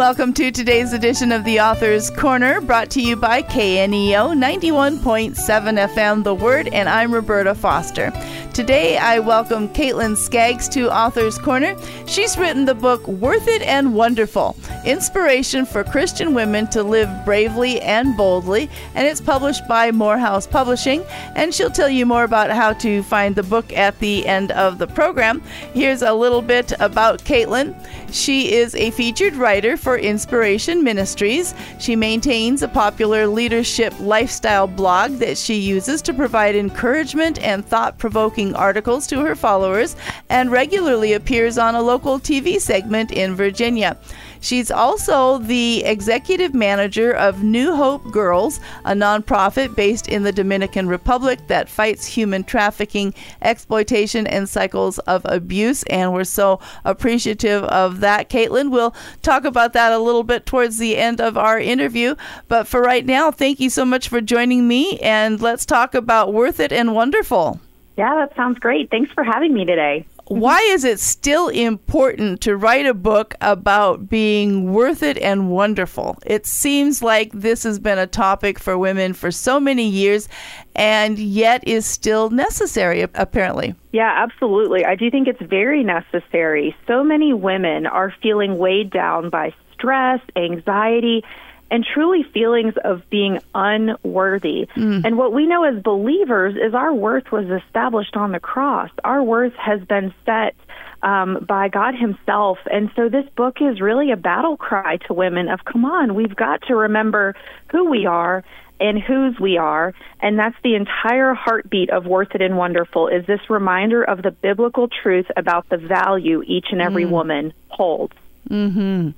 Welcome to today's edition of the Author's Corner, brought to you by KNEO 91.7 FM The Word, and I'm Roberta Foster. Today, I welcome Caitlyn Scaggs to Author's Corner. She's written the book Worth It and Wonderful Inspiration for Christian Women to Live Bravely and Boldly, and it's published by Morehouse Publishing. And she'll tell you more about how to find the book at the end of the program. Here's a little bit about Caitlyn. She is a featured writer for Inspiration Ministries. She maintains a popular leadership lifestyle blog that she uses to provide encouragement and thought provoking articles to her followers and regularly appears on a local TV segment in Virginia. She's also the executive manager of New Hope Girls, a nonprofit based in the Dominican Republic that fights human trafficking, exploitation, and cycles of abuse. And we're so appreciative of that. Caitlyn, we'll talk about that a little bit towards the end of our interview. But for right now, thank you so much for joining me. And let's talk about Worth It and Wonderful. Yeah, that sounds great. Thanks for having me today why is it still important to write a book about being worth it and wonderful? It seems like this has been a topic for women for so many years and yet is still necessary, apparently. Yeah, absolutely. I do think it's very necessary. So many women are feeling weighed down by stress, anxiety, and truly feelings of being unworthy. Mm. And what we know as believers is our worth was established on the cross. Our worth has been set um, by God Himself. And so this book is really a battle cry to women of, come on, we've got to remember who we are and whose we are. And that's the entire heartbeat of Worth It and Wonderful is this reminder of the biblical truth about the value each and every mm. woman holds. Mm-hmm.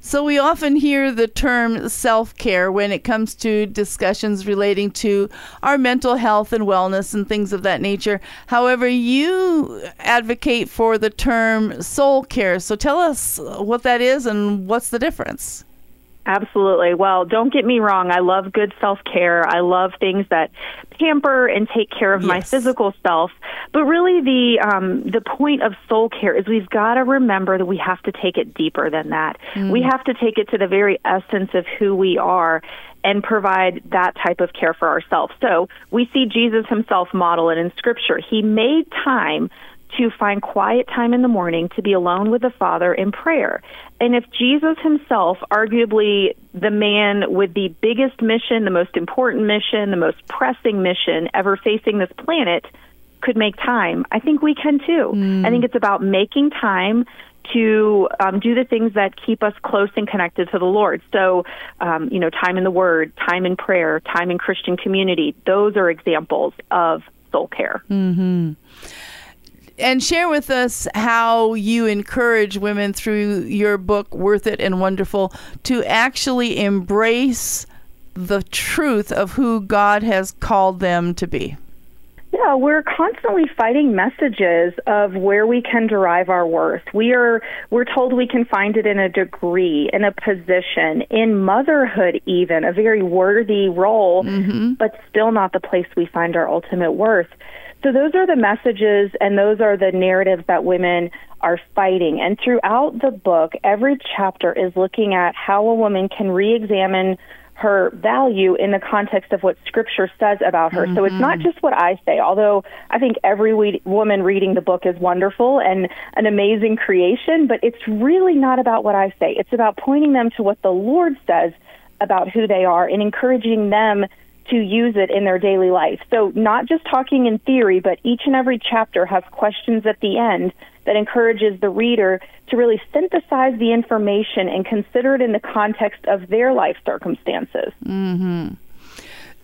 So we often hear the term self care when it comes to discussions relating to our mental health and wellness and things of that nature. However, you advocate for the term soul care. So tell us what that is and what's the difference. Absolutely. Well, don't get me wrong. I love good self care. I love things that pamper and take care of yes. my physical self. But really, the um, the point of soul care is we've got to remember that we have to take it deeper than that. Mm. We have to take it to the very essence of who we are and provide that type of care for ourselves. So we see Jesus himself model it in Scripture. He made time to find quiet time in the morning to be alone with the Father in prayer. And if Jesus himself, arguably the man with the biggest mission, the most important mission, the most pressing mission ever facing this planet, could make time, I think we can too. Mm. I think it's about making time to um, do the things that keep us close and connected to the Lord. So, um, you know, time in the Word, time in prayer, time in Christian community, those are examples of soul care. Mm-hmm and share with us how you encourage women through your book worth it and wonderful to actually embrace the truth of who god has called them to be yeah, we're constantly fighting messages of where we can derive our worth. We are we're told we can find it in a degree, in a position, in motherhood even, a very worthy role, mm-hmm. but still not the place we find our ultimate worth. So those are the messages and those are the narratives that women are fighting. And throughout the book, every chapter is looking at how a woman can re-examine her value in the context of what scripture says about her. Mm-hmm. So it's not mm-hmm. just what I say, although I think every we- woman reading the book is wonderful and an amazing creation, but it's really not about what I say. It's about pointing them to what the Lord says about who they are and encouraging them to use it in their daily life. So, not just talking in theory, but each and every chapter has questions at the end that encourages the reader to really synthesize the information and consider it in the context of their life circumstances. Mm-hmm.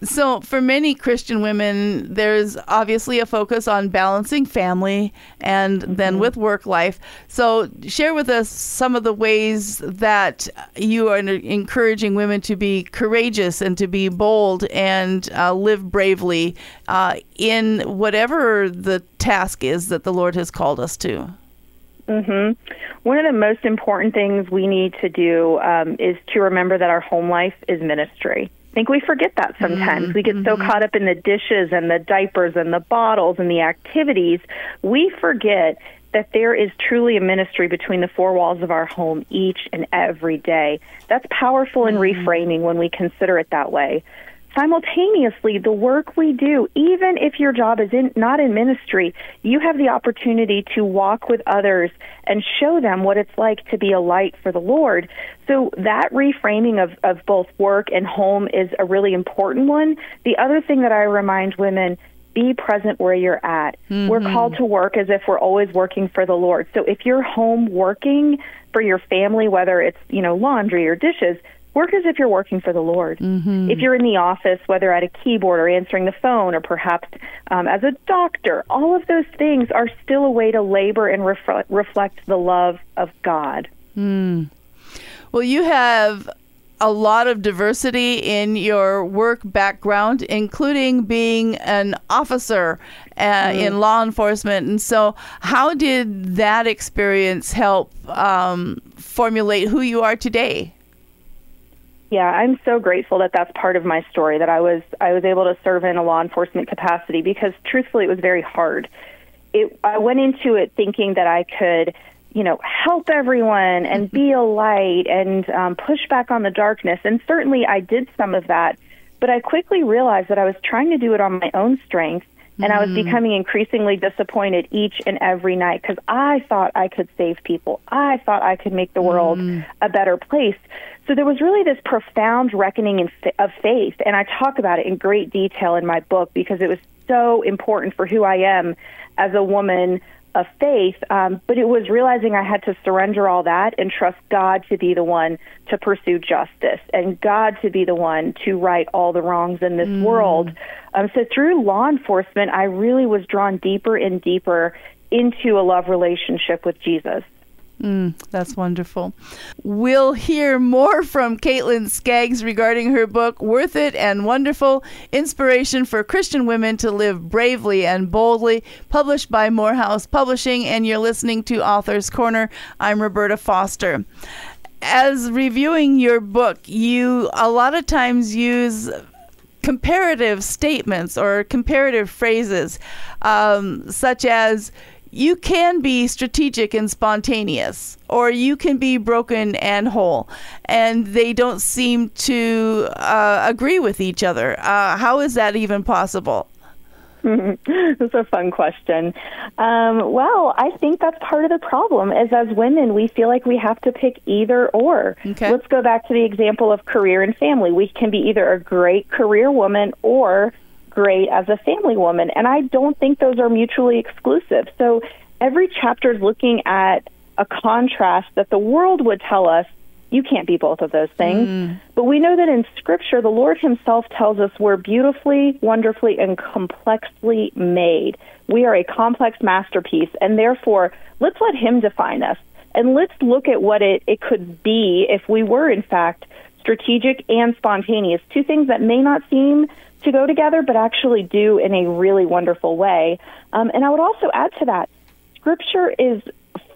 So, for many Christian women, there's obviously a focus on balancing family and mm-hmm. then with work life. So, share with us some of the ways that you are encouraging women to be courageous and to be bold and uh, live bravely uh, in whatever the task is that the Lord has called us to. Mm-hmm. One of the most important things we need to do um, is to remember that our home life is ministry. I think we forget that sometimes. Mm-hmm. We get so mm-hmm. caught up in the dishes and the diapers and the bottles and the activities, we forget that there is truly a ministry between the four walls of our home each and every day. That's powerful in mm-hmm. reframing when we consider it that way simultaneously the work we do even if your job is in not in ministry you have the opportunity to walk with others and show them what it's like to be a light for the lord so that reframing of, of both work and home is a really important one the other thing that i remind women be present where you're at. Mm-hmm. We're called to work as if we're always working for the Lord. So if you're home working for your family, whether it's, you know, laundry or dishes, work as if you're working for the Lord. Mm-hmm. If you're in the office, whether at a keyboard or answering the phone or perhaps um, as a doctor, all of those things are still a way to labor and ref- reflect the love of God. Mm. Well, you have a lot of diversity in your work background, including being an officer uh, mm. in law enforcement. And so, how did that experience help um, formulate who you are today? Yeah, I'm so grateful that that's part of my story that I was I was able to serve in a law enforcement capacity because truthfully it was very hard. It I went into it thinking that I could, you know, help everyone and be a light and um, push back on the darkness, and certainly I did some of that. But I quickly realized that I was trying to do it on my own strength, and I was mm. becoming increasingly disappointed each and every night because I thought I could save people. I thought I could make the world mm. a better place. So there was really this profound reckoning in, of faith, and I talk about it in great detail in my book because it was so important for who I am as a woman of faith. Um, but it was realizing I had to surrender all that and trust God to be the one to pursue justice and God to be the one to right all the wrongs in this mm. world. Um, so through law enforcement, I really was drawn deeper and deeper into a love relationship with Jesus. Mm, that's wonderful. We'll hear more from Caitlyn Scaggs regarding her book, Worth It and Wonderful Inspiration for Christian Women to Live Bravely and Boldly, published by Morehouse Publishing. And you're listening to Author's Corner. I'm Roberta Foster. As reviewing your book, you a lot of times use comparative statements or comparative phrases, um, such as, you can be strategic and spontaneous, or you can be broken and whole, and they don't seem to uh, agree with each other. Uh, how is that even possible? That's a fun question. Um, well, I think that's part of the problem. Is as women, we feel like we have to pick either or. Okay. Let's go back to the example of career and family. We can be either a great career woman or great as a family woman. And I don't think those are mutually exclusive. So every chapter is looking at a contrast that the world would tell us you can't be both of those things. Mm. But we know that in Scripture, the Lord Himself tells us we're beautifully, wonderfully, and complexly made. We are a complex masterpiece, and therefore, let's let Him define us. And let's look at what it, it could be if we were, in fact, strategic and spontaneous. Two things that may not seem to go together, but actually do in a really wonderful way. Um, and I would also add to that, Scripture is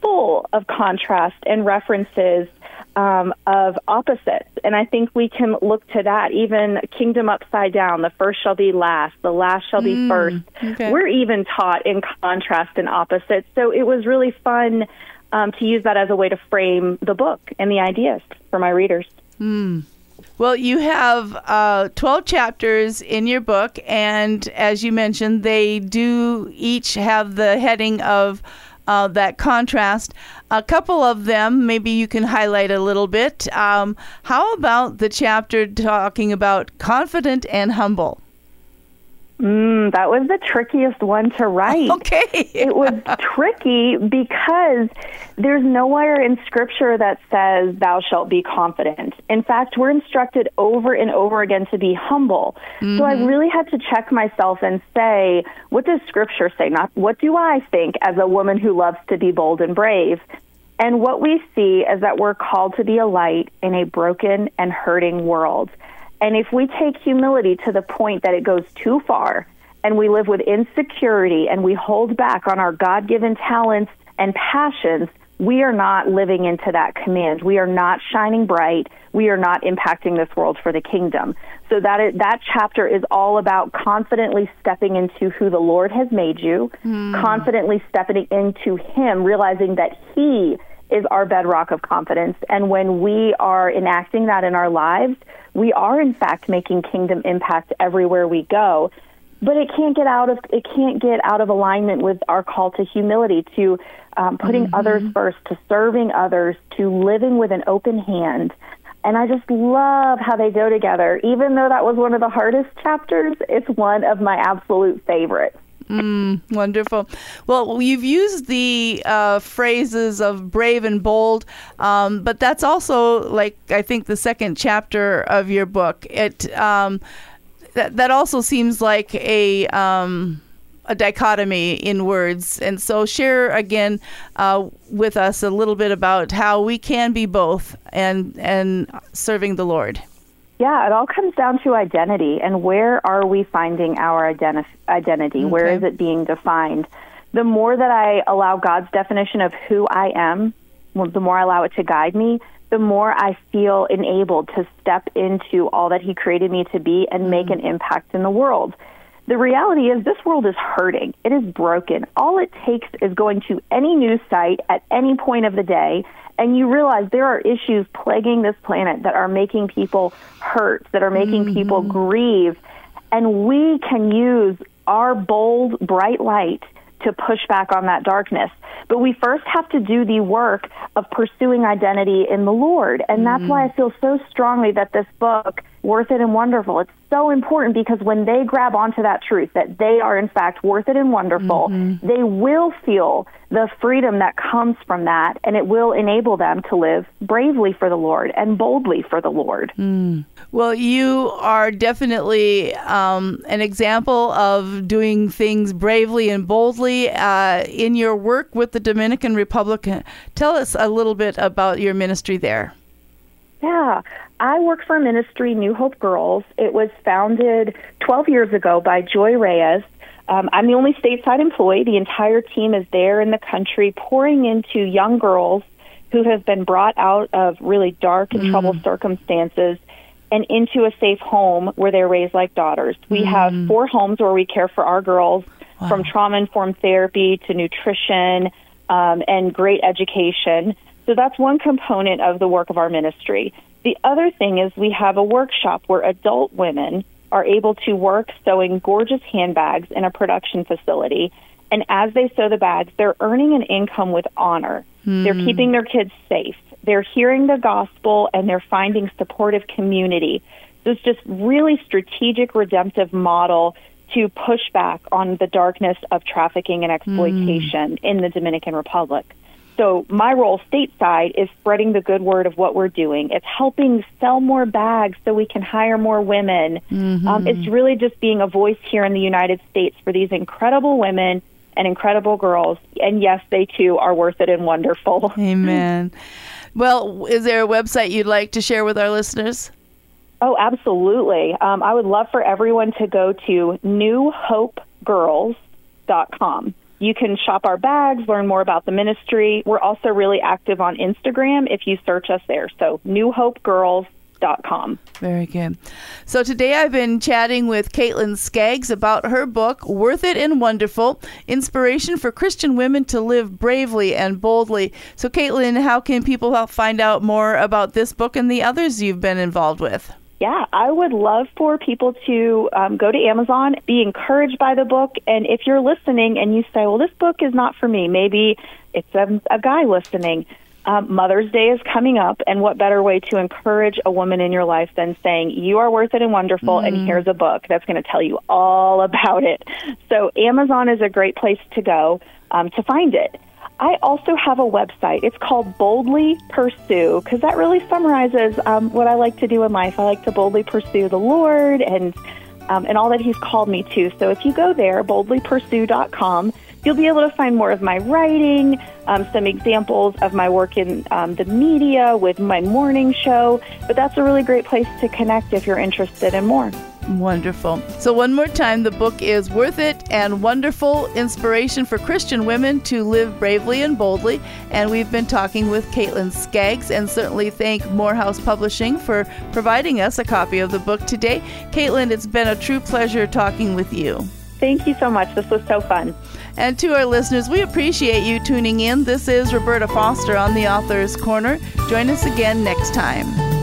full of contrast and references um, of opposites. And I think we can look to that. Even kingdom upside down, the first shall be last, the last shall be mm, first. Okay. We're even taught in contrast and opposites. So it was really fun um, to use that as a way to frame the book and the ideas for my readers. Mm. Well, you have uh, 12 chapters in your book, and as you mentioned, they do each have the heading of uh, that contrast. A couple of them, maybe you can highlight a little bit. Um, how about the chapter talking about confident and humble? Mm, that was the trickiest one to write. Okay. it was tricky because there's nowhere in Scripture that says, Thou shalt be confident. In fact, we're instructed over and over again to be humble. Mm-hmm. So I mm-hmm. really had to check myself and say, What does Scripture say? Not what do I think as a woman who loves to be bold and brave? And what we see is that we're called to be a light in a broken and hurting world. And if we take humility to the point that it goes too far and we live with insecurity and we hold back on our God given talents and passions, we are not living into that command. We are not shining bright. We are not impacting this world for the kingdom. So that is, that chapter is all about confidently stepping into who the Lord has made you, mm. confidently stepping into Him, realizing that He is our bedrock of confidence. And when we are enacting that in our lives, we are in fact making kingdom impact everywhere we go. But it can't get out of it can't get out of alignment with our call to humility, to um, putting mm-hmm. others first, to serving others, to living with an open hand. And I just love how they go together. Even though that was one of the hardest chapters, it's one of my absolute favorites. Mm, wonderful. Well, you've used the uh, phrases of brave and bold, um, but that's also like I think the second chapter of your book. It um, that that also seems like a um, a dichotomy in words, and so share again uh, with us a little bit about how we can be both and and serving the Lord. Yeah, it all comes down to identity and where are we finding our identi- identity? Okay. Where is it being defined? The more that I allow God's definition of who I am, the more I allow it to guide me, the more I feel enabled to step into all that He created me to be and make mm. an impact in the world. The reality is, this world is hurting. It is broken. All it takes is going to any news site at any point of the day and you realize there are issues plaguing this planet that are making people hurt, that are making mm-hmm. people grieve, and we can use our bold, bright light to push back on that darkness. But we first have to do the work of pursuing identity in the Lord. And that's mm-hmm. why I feel so strongly that this book, Worth It and Wonderful, it's so important because when they grab onto that truth that they are in fact worth it and wonderful, mm-hmm. they will feel the freedom that comes from that and it will enable them to live bravely for the Lord and boldly for the Lord. Mm. Well, you are definitely um, an example of doing things bravely and boldly uh, in your work with the Dominican Republic. Tell us a little bit about your ministry there. Yeah, I work for a ministry, New Hope Girls. It was founded 12 years ago by Joy Reyes. Um, I'm the only stateside employee. The entire team is there in the country pouring into young girls who have been brought out of really dark and mm. troubled circumstances and into a safe home where they're raised like daughters. We mm. have four homes where we care for our girls wow. from trauma informed therapy to nutrition um, and great education. So that's one component of the work of our ministry. The other thing is we have a workshop where adult women are able to work sewing gorgeous handbags in a production facility. And as they sew the bags, they're earning an income with honor. Mm. They're keeping their kids safe. They're hearing the gospel and they're finding supportive community. So it's just really strategic, redemptive model to push back on the darkness of trafficking and exploitation mm. in the Dominican Republic. So my role stateside is spreading the good word of what we're doing. It's helping sell more bags so we can hire more women. Mm-hmm. Um, it's really just being a voice here in the United States for these incredible women and incredible girls. And yes, they too are worth it and wonderful. Amen. Well, is there a website you'd like to share with our listeners? Oh, absolutely. Um, I would love for everyone to go to newhopegirls.com. You can shop our bags, learn more about the ministry. We're also really active on Instagram if you search us there. So, New Hope Com. Very good. So today I've been chatting with Caitlyn Scaggs about her book, Worth It and Wonderful Inspiration for Christian Women to Live Bravely and Boldly. So, Caitlyn, how can people find out more about this book and the others you've been involved with? Yeah, I would love for people to um, go to Amazon, be encouraged by the book, and if you're listening and you say, well, this book is not for me, maybe it's a, a guy listening. Um, Mother's Day is coming up, and what better way to encourage a woman in your life than saying, You are worth it and wonderful, mm. and here's a book that's going to tell you all about it. So, Amazon is a great place to go um, to find it. I also have a website. It's called Boldly Pursue because that really summarizes um, what I like to do in life. I like to boldly pursue the Lord and um, and all that He's called me to. So if you go there, boldlypursue.com, you'll be able to find more of my writing, um, some examples of my work in um, the media with my morning show. But that's a really great place to connect if you're interested in more. Wonderful. So, one more time, the book is Worth It and Wonderful Inspiration for Christian Women to Live Bravely and Boldly. And we've been talking with Caitlyn Scaggs, and certainly thank Morehouse Publishing for providing us a copy of the book today. Caitlyn, it's been a true pleasure talking with you. Thank you so much. This was so fun. And to our listeners, we appreciate you tuning in. This is Roberta Foster on the Author's Corner. Join us again next time.